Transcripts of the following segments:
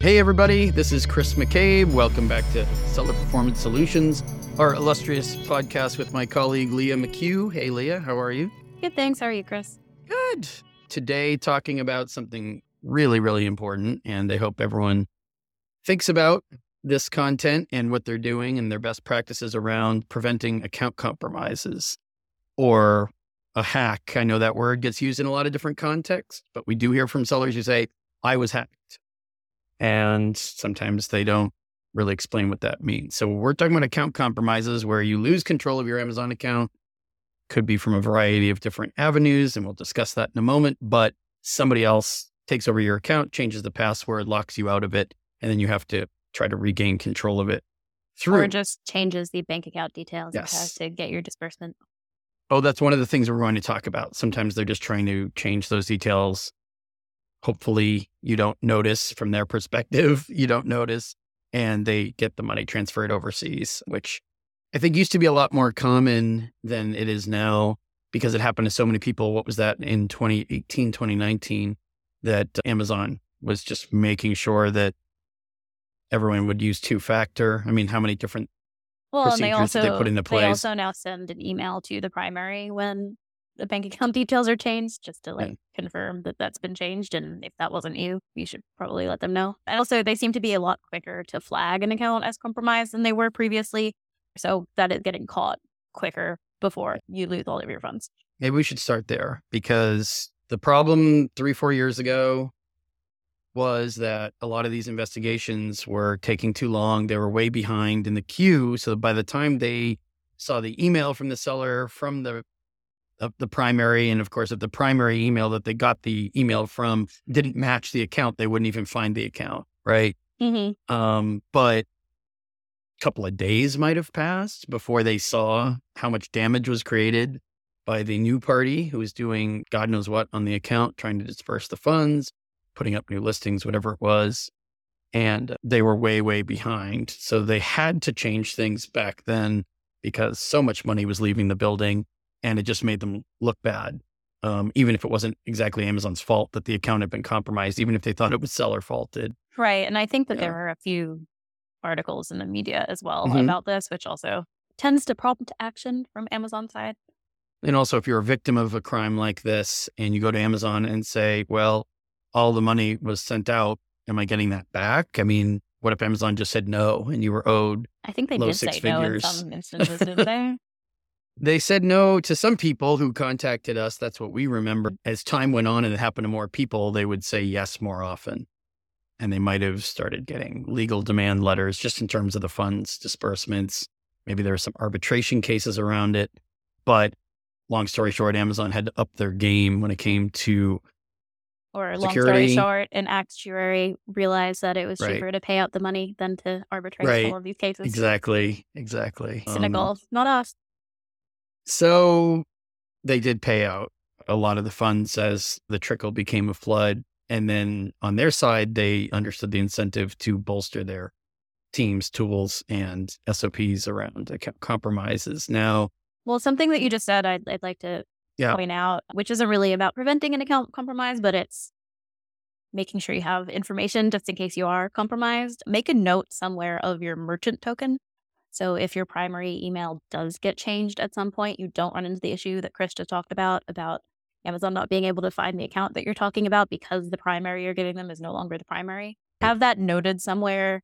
Hey, everybody, this is Chris McCabe. Welcome back to Seller Performance Solutions, our illustrious podcast with my colleague Leah McHugh. Hey, Leah, how are you? Good, thanks. How are you, Chris? Good. Today, talking about something really, really important, and I hope everyone thinks about this content and what they're doing and their best practices around preventing account compromises or a hack. I know that word gets used in a lot of different contexts, but we do hear from sellers who say, I was hacked. And sometimes they don't really explain what that means. So we're talking about account compromises where you lose control of your Amazon account. Could be from a variety of different avenues, and we'll discuss that in a moment. But somebody else takes over your account, changes the password, locks you out of it, and then you have to try to regain control of it through. Or just changes the bank account details Yes. to get your disbursement. Oh, that's one of the things we're going to talk about. Sometimes they're just trying to change those details. Hopefully, you don't notice from their perspective, you don't notice, and they get the money transferred overseas, which I think used to be a lot more common than it is now because it happened to so many people. What was that in 2018, 2019? That Amazon was just making sure that everyone would use two factor. I mean, how many different Well, and they also they put into place? they also now send an email to the primary when the bank account details are changed, just to mm. like confirm that that's been changed. And if that wasn't you, you should probably let them know. And also, they seem to be a lot quicker to flag an account as compromised than they were previously, so that is getting caught quicker before you lose all of your funds. Maybe we should start there because the problem three, four years ago was that a lot of these investigations were taking too long. They were way behind in the queue. So by the time they saw the email from the seller, from the of the primary, and of course, if the primary email that they got the email from didn't match the account, they wouldn't even find the account, right? Mm-hmm. Um, but a couple of days might have passed before they saw how much damage was created by the new party who was doing God knows what on the account, trying to disperse the funds, putting up new listings, whatever it was. And they were way, way behind. So they had to change things back then because so much money was leaving the building and it just made them look bad. Um, even if it wasn't exactly Amazon's fault that the account had been compromised, even if they thought it was seller faulted. Right. And I think that Yeah. there are a few articles in the media as well Mhm. about this, which also tends to prompt action from Amazon side. And also, if you're a victim of a crime like this and you go to Amazon and say, well, all the money was sent out, am I getting that back? I mean, what if Amazon just said no and you were owed? I think they Low did say six no in some instances, didn't they? They said no to some people who contacted us. That's what we remember. As time went on and it happened to more people, they would say yes more often. And they might have started getting legal demand letters just in terms of the funds disbursements. Maybe there were some arbitration cases around it. But long story short, Amazon had to up their game when it came to Or long Security. story short, an actuary realized that it was Right. cheaper to pay out the money than to arbitrate Right. all of these cases. Exactly. Exactly. Um, not us. So they did pay out a lot of the funds as the trickle became a flood. And then on their side, they understood the incentive to bolster their teams, tools, and SOPs around account compromises. Now, Well, something that you just said, I'd, I'd like to Yeah. point out, which isn't really about preventing an account compromise, but it's making sure you have information just in case you are compromised. Make a note somewhere of your merchant token. So if your primary email does get changed at some point, you don't run into the issue that Chris just talked about, about Amazon not being able to find the account that you're talking about because the primary you're giving them is no longer the primary. Have that noted somewhere,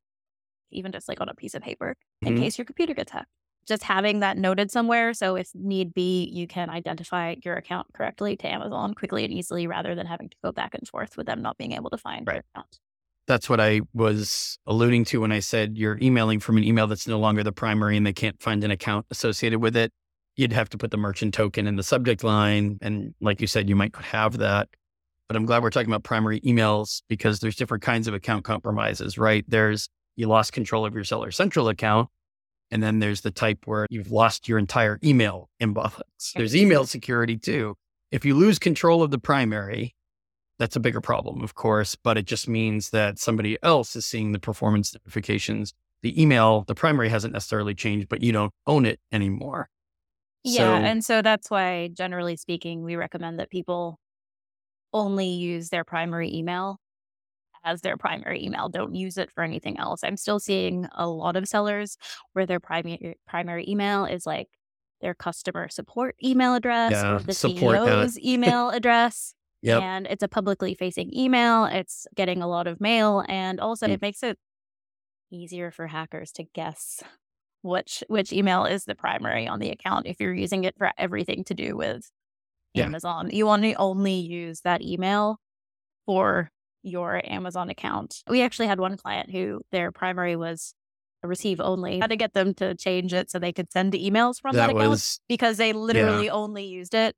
even just like on a piece of paper, in Mhm. case your computer gets hacked just having that noted somewhere. So if need be, you can identify your account correctly to Amazon quickly and easily rather than having to go back and forth with them not being able to find Right. your account. That's what I was alluding to when I said you're emailing from an email that's no longer the primary and they can't find an account associated with it. You'd have to put the merchant token in the subject line. And like you said, you might have that. But I'm glad we're talking about primary emails because there's different kinds of account compromises, right? There's you lost control of your Seller Central account. And then there's the type where you've lost your entire email inbox. There's email security too. If you lose control of the primary, that's a bigger problem, of course, but it just means that somebody else is seeing the performance notifications. The email, the primary hasn't necessarily changed, but you don't own it anymore. Yeah. So- and so that's why, generally speaking, we recommend that people only use their primary email as their primary email. Don't use it for anything else. I'm still seeing a lot of sellers where their primary primary email is like their customer support email address Yeah, the uh, CEO's email address. Yep. And it's a publicly facing email. It's getting a lot of mail. And also Mm. it makes it easier for hackers to guess which which email is the primary on the account if you're using it for everything to do with Yeah. Amazon. You want to only use that email for your Amazon account. We actually had one client who their primary was a receive only. Had to get them to change it so they could send emails from that, that account was because they literally only used it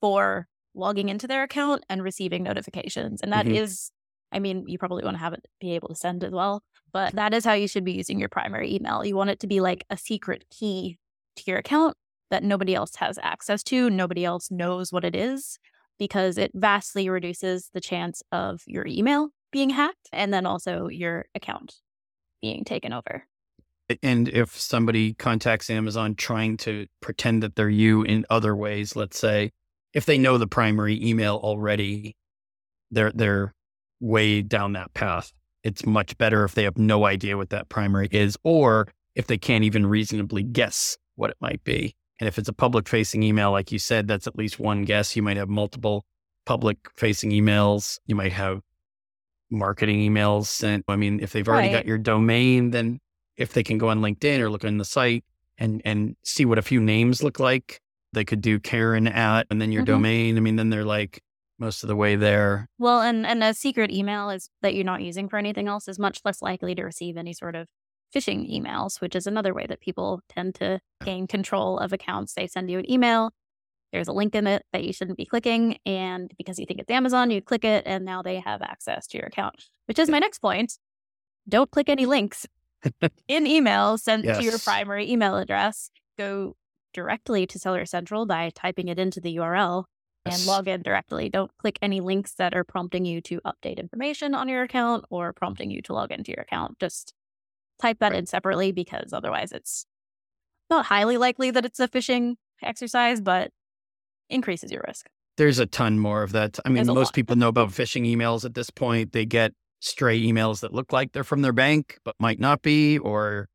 for logging into their account and receiving notifications. And that is, Mhm. I mean, you probably want to have it be able to send as well, but that is how you should be using your primary email. You want it to be like a secret key to your account that nobody else has access to, nobody else knows what it is, because it vastly reduces the chance of your email being hacked and then also your account being taken over. and if somebody contacts Amazon trying to pretend that they're you in other ways, let's say, if they know the primary email already, they're they're way down that path. It's much better if they have no idea what that primary is, or if they can't even reasonably guess what it might be. And if it's a public facing email, like you said, that's at least one guess. You might have multiple public facing emails. You might have marketing emails sent. I mean, if they've already got your domain, then if they can go on LinkedIn or look on the site and and see what a few names look like, they could do Karen at and then your Mhm. domain. I mean, then they're like most of the way there. Well, and and a secret email is that you're not using for anything else is much less likely to receive any sort of phishing emails, which is another way that people tend to gain control of accounts. They send you an email, there's a link in it that you shouldn't be clicking, and because you think it's Amazon, you click it, and now they have access to your account. Which is my next point. Don't click any links in emails sent to your primary email address. Go directly to Seller Central by typing it into the URL and log in directly. Don't click any links that are prompting you to update information on your account or prompting you to log into your account. Just type that Right. in separately because otherwise it's not highly likely that it's a phishing exercise, but increases your risk. There's a ton more of that. I mean, most lot. people know about phishing emails at this point. They get stray emails that look like they're from their bank, but might not be. Or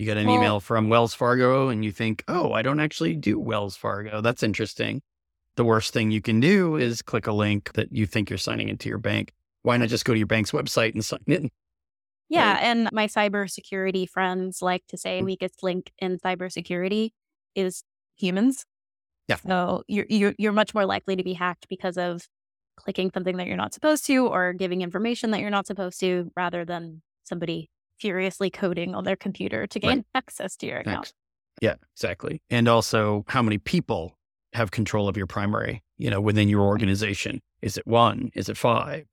you get an Well- email from Wells Fargo and you think, oh, I don't actually do Wells Fargo. That's interesting. The worst thing you can do is click a link that you think you're signing into your bank. Why not just go to your bank's website and sign in? Yeah, Right. and my cybersecurity friends like to say mm. weakest link in cybersecurity is humans. Yeah. So you're you're you're much more likely to be hacked because of clicking something that you're not supposed to or giving information that you're not supposed to, rather than somebody furiously coding on their computer to gain Right. access to your account. Thanks. Yeah, exactly. And also how many people have control of your primary, you know, within your organization. Is it one? Is it five?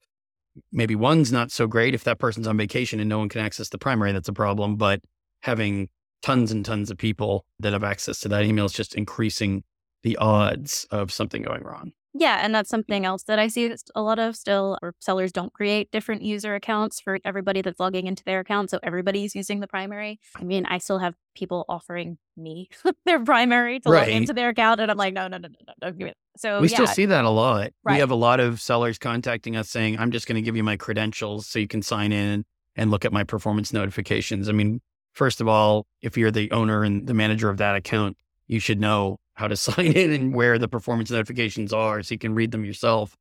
Maybe one's not so great. If that person's on vacation and no one can access the primary, that's a problem. But having tons and tons of people that have access to that email is just increasing the odds of something going wrong. Yeah, and that's something else that I see a lot of still. Or sellers don't create different user accounts for everybody that's logging into their account, so everybody's using the primary. I mean, I still have people offering me their primary to log into their account, and I'm like, no, no, no, no, no, don't give it. So we yeah, still see that a lot. Right. We have a lot of sellers contacting us saying, I'm just going to give you my credentials so you can sign in and look at my performance notifications. I mean, first of all, if you're the owner and the manager of that account, you should know how to sign in and where the performance notifications are so you can read them yourself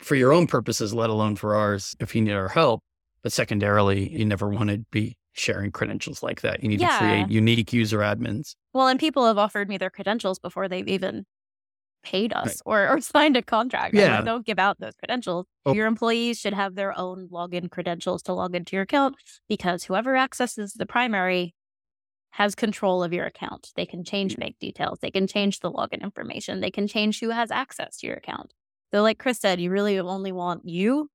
for your own purposes, let alone for ours if you need our help. But secondarily, you never want to be sharing credentials like that. You need Yeah. to create unique user admins. well, and people have offered me their credentials before they've even paid us or, or signed a contract. Like, Yeah. don't give out those credentials. Oh. Your employees should have their own login credentials to log into your account because whoever accesses the primary has control of your account. They can change mm. bank details. They can change the login information. They can change who has access to your account. So, like Chris said, you really only want you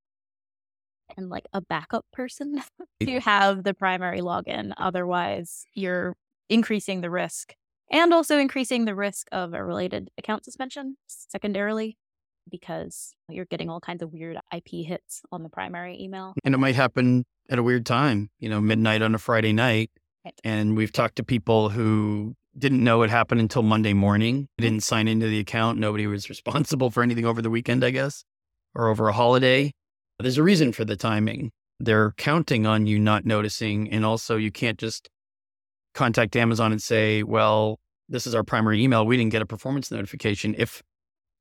and like a backup person to have the primary login. Otherwise, you're increasing the risk and also increasing the risk of a related account suspension secondarily because you're getting all kinds of weird IP hits on the primary email. And it might happen at a weird time, you know, midnight on a Friday night. And we've talked to people who didn't know it happened until Monday morning. They didn't sign into the account. Nobody was responsible for anything over the weekend, I guess, or over a holiday. There's a reason for the timing. they're counting on you not noticing. And also, you can't just contact Amazon and say, well, this is our primary email. We didn't get a performance notification. If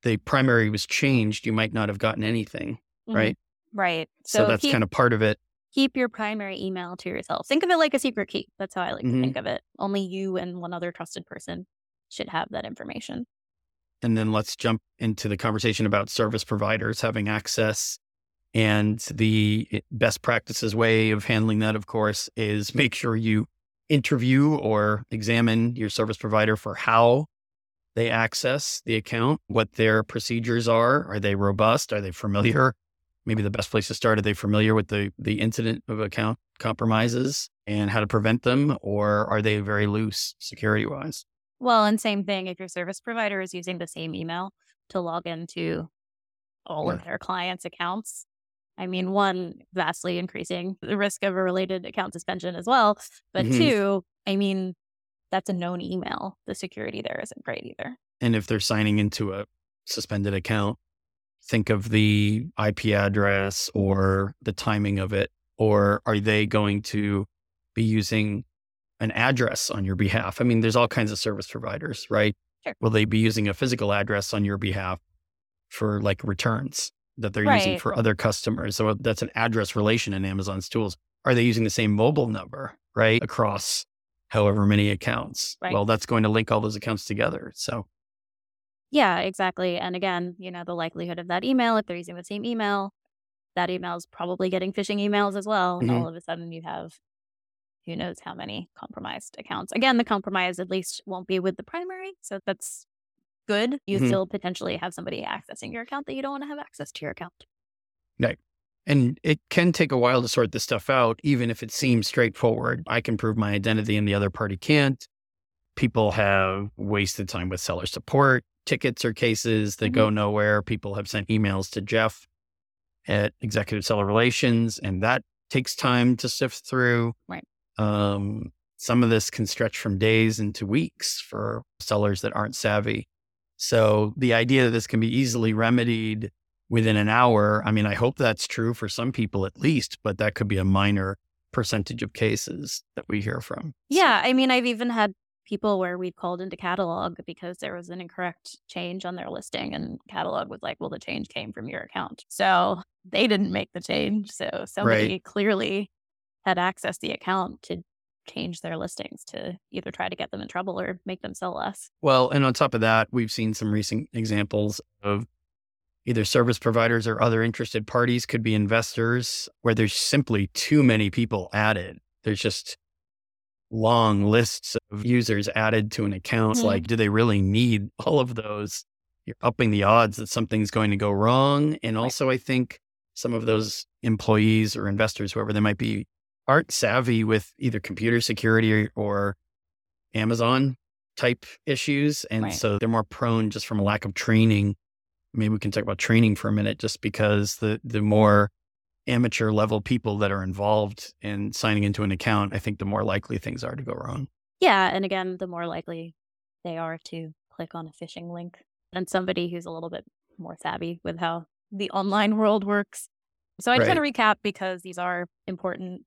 the primary was changed, you might not have gotten anything, mm-hmm. right? Right. So, so that's keep, kind of part of it. Keep your primary email to yourself. Think of it like a secret key. That's how I like mm-hmm. to think of it. Only you and one other trusted person should have that information. And then let's jump into the conversation about service providers having access. And the eh, best practices way of handling that, of course, is make sure you interview or examine your service provider for how they access the account, what their procedures are. Are they robust? Are they familiar? Maybe the best place to start, are they familiar with the, the incident of account compromises and how to prevent them? Or are they very loose security wise? Well, and same thing if your service provider is using the same email to log into all yeah. of their clients' accounts. I mean, one, vastly increasing the risk of a related account suspension as well. But mm-hmm. two, I mean, that's a known email. The security there isn't great either. And if they're signing into a suspended account, think of the IP address or the timing of it. Or are they going to be using an address on your behalf? I mean, there's all kinds of service providers, right? Sure. Will they be using a physical address on your behalf for like returns that they're right. using for other customers? So that's an address relation in Amazon's tools. Are they using the same mobile number, right? Across however many accounts. Right. Well, that's going to link all those accounts together. So, yeah, exactly. And again, you know, the likelihood of that email, if they're using the same email, that email is probably getting phishing emails as well. Mm-hmm. all of a sudden you have who knows how many compromised accounts. Again, the compromise at least won't be with the primary. So that's good. You mm-hmm. still potentially have somebody accessing your account that you don't want to have access to your account. Right. And it can take a while to sort this stuff out, even if it seems straightforward. I can prove my identity and the other party can't. People have wasted time with seller support, tickets or cases that mm-hmm. go nowhere. People have sent emails to Jeff at Executive Seller Relations, and that takes time to sift through. Right. Um, some of this can stretch from days into weeks for sellers that aren't savvy. So the idea that this can be easily remedied within an hour. I mean, I hope that's true for some people at least, but that could be a minor percentage of cases that we hear from. Yeah. I mean, I've even had people where we've called into catalog because there was an incorrect change on their listing and catalog was like, well, the change came from your account. So they didn't make the change. So somebody right. clearly had accessed the account to change their listings to either try to get them in trouble or make them sell less. Well, and on top of that, we've seen some recent examples of either service providers or other interested parties could be investors where there's simply too many people added. There's just long lists of users added to an account. Mm-hmm. Like, do they really need all of those? You're upping the odds that something's going to go wrong. And also, I think some of those employees or investors, whoever they might be, aren't savvy with either computer security or, or Amazon type issues. And right. so they're more prone just from a lack of training maybe we can talk about training for a minute just because the the more amateur level people that are involved in signing into an account, I think the more likely things are to go wrong. Yeah. And again, the more likely they are to click on a phishing link than somebody who's a little bit more savvy with how the online world works. So I just right. want to recap because these are important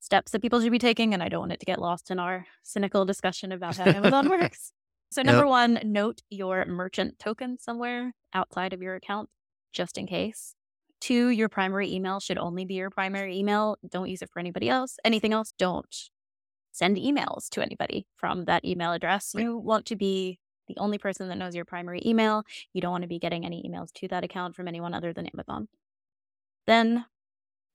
steps that people should be taking, and I don't want it to get lost in our cynical discussion about how Amazon works. So, number yep. one, note your merchant token somewhere outside of your account just in case. Two, your primary email should only be your primary email. Don't use it for anybody else. Anything else, don't send emails to anybody from that email address. You want to be the only person that knows your primary email. You don't want to be getting any emails to that account from anyone other than Amazon. Then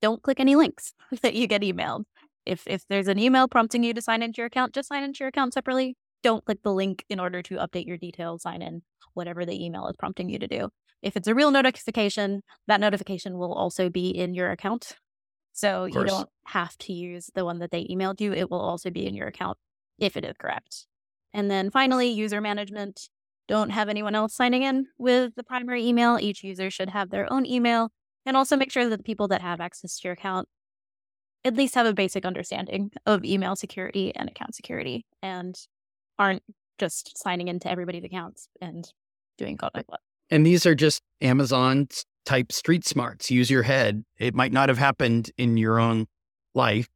don't click any links that you get emailed. If if there's an email prompting you to sign into your account, just sign into your account separately don't click the link in order to update your details, sign in, whatever the email is prompting you to do. If it's a real notification, that notification will also be in your account. So you don't have to use the one that they emailed you. It will also be in your account if it is correct. And then finally, user management. Don't have anyone else signing in with the primary email. Each user should have their own email. And also make sure that the people that have access to your account at least have a basic understanding of email security and account security. And aren't just signing into everybody's accounts and doing God knows what. And these are just Amazon type street smarts, use your head. It might not have happened in your own life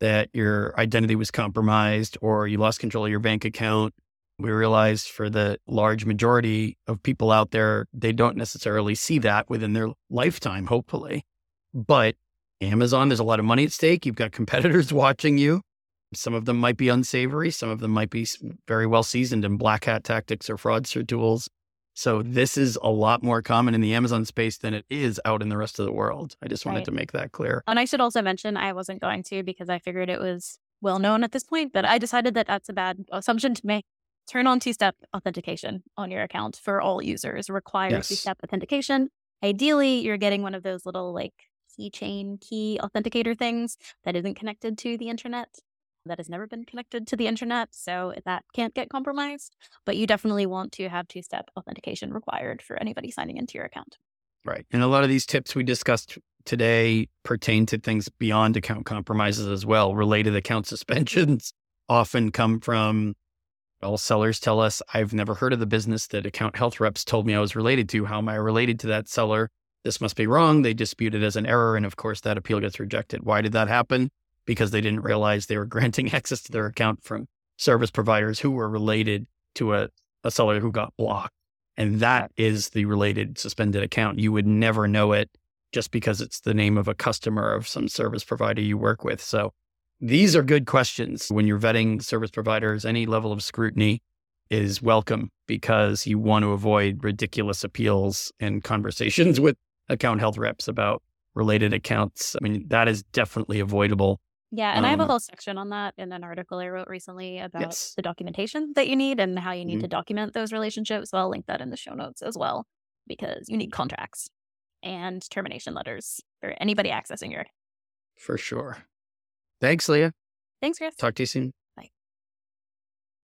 that your identity was compromised or you lost control of your bank account. We realized for the large majority of people out there, they don't necessarily see that within their lifetime, hopefully. But Amazon, there's a lot of money at stake. You've got competitors watching you. Some of them might be unsavory. Some of them might be very well seasoned in black hat tactics or fraudster tools. So this is a lot more common in the Amazon space than it is out in the rest of the world. I just wanted right. to make that clear. And I should also mention I wasn't going to because I figured it was well known at this point, but I decided that that's a bad assumption to make. Turn on two-step authentication on your account for all users. Require yes. two-step authentication. Ideally, you're getting one of those little like keychain key authenticator things that isn't connected to the internet that has never been connected to the internet, so that can't get compromised. But you definitely want to have two step authentication required for anybody signing into your account. Right. And a lot of these tips we discussed today pertain to things beyond account compromises as well. Related account suspensions often come from, all sellers tell us, I've never heard of the business that account health reps told me I was related to. How am I related to that seller? This must be wrong. They dispute it as an error. And of course, that appeal gets rejected. Why did that happen? Because they didn't realize they were granting access to their account from service providers who were related to a, a seller who got blocked. And that is the related suspended account. You would never know it just because it's the name of a customer of some service provider you work with. So these are good questions when you're vetting service providers. Any level of scrutiny is welcome because you want to avoid ridiculous appeals and conversations with account health reps about related accounts. I mean, that is definitely avoidable yeah, and um, I have a um whole section on that in an article I wrote recently about yes. the documentation that you need and how you need mm-hmm. to document those relationships. So I'll link that in the show notes as well because you need contracts and termination letters for anybody accessing your For sure. Thanks, Leah. Thanks, Chris. Talk to you soon.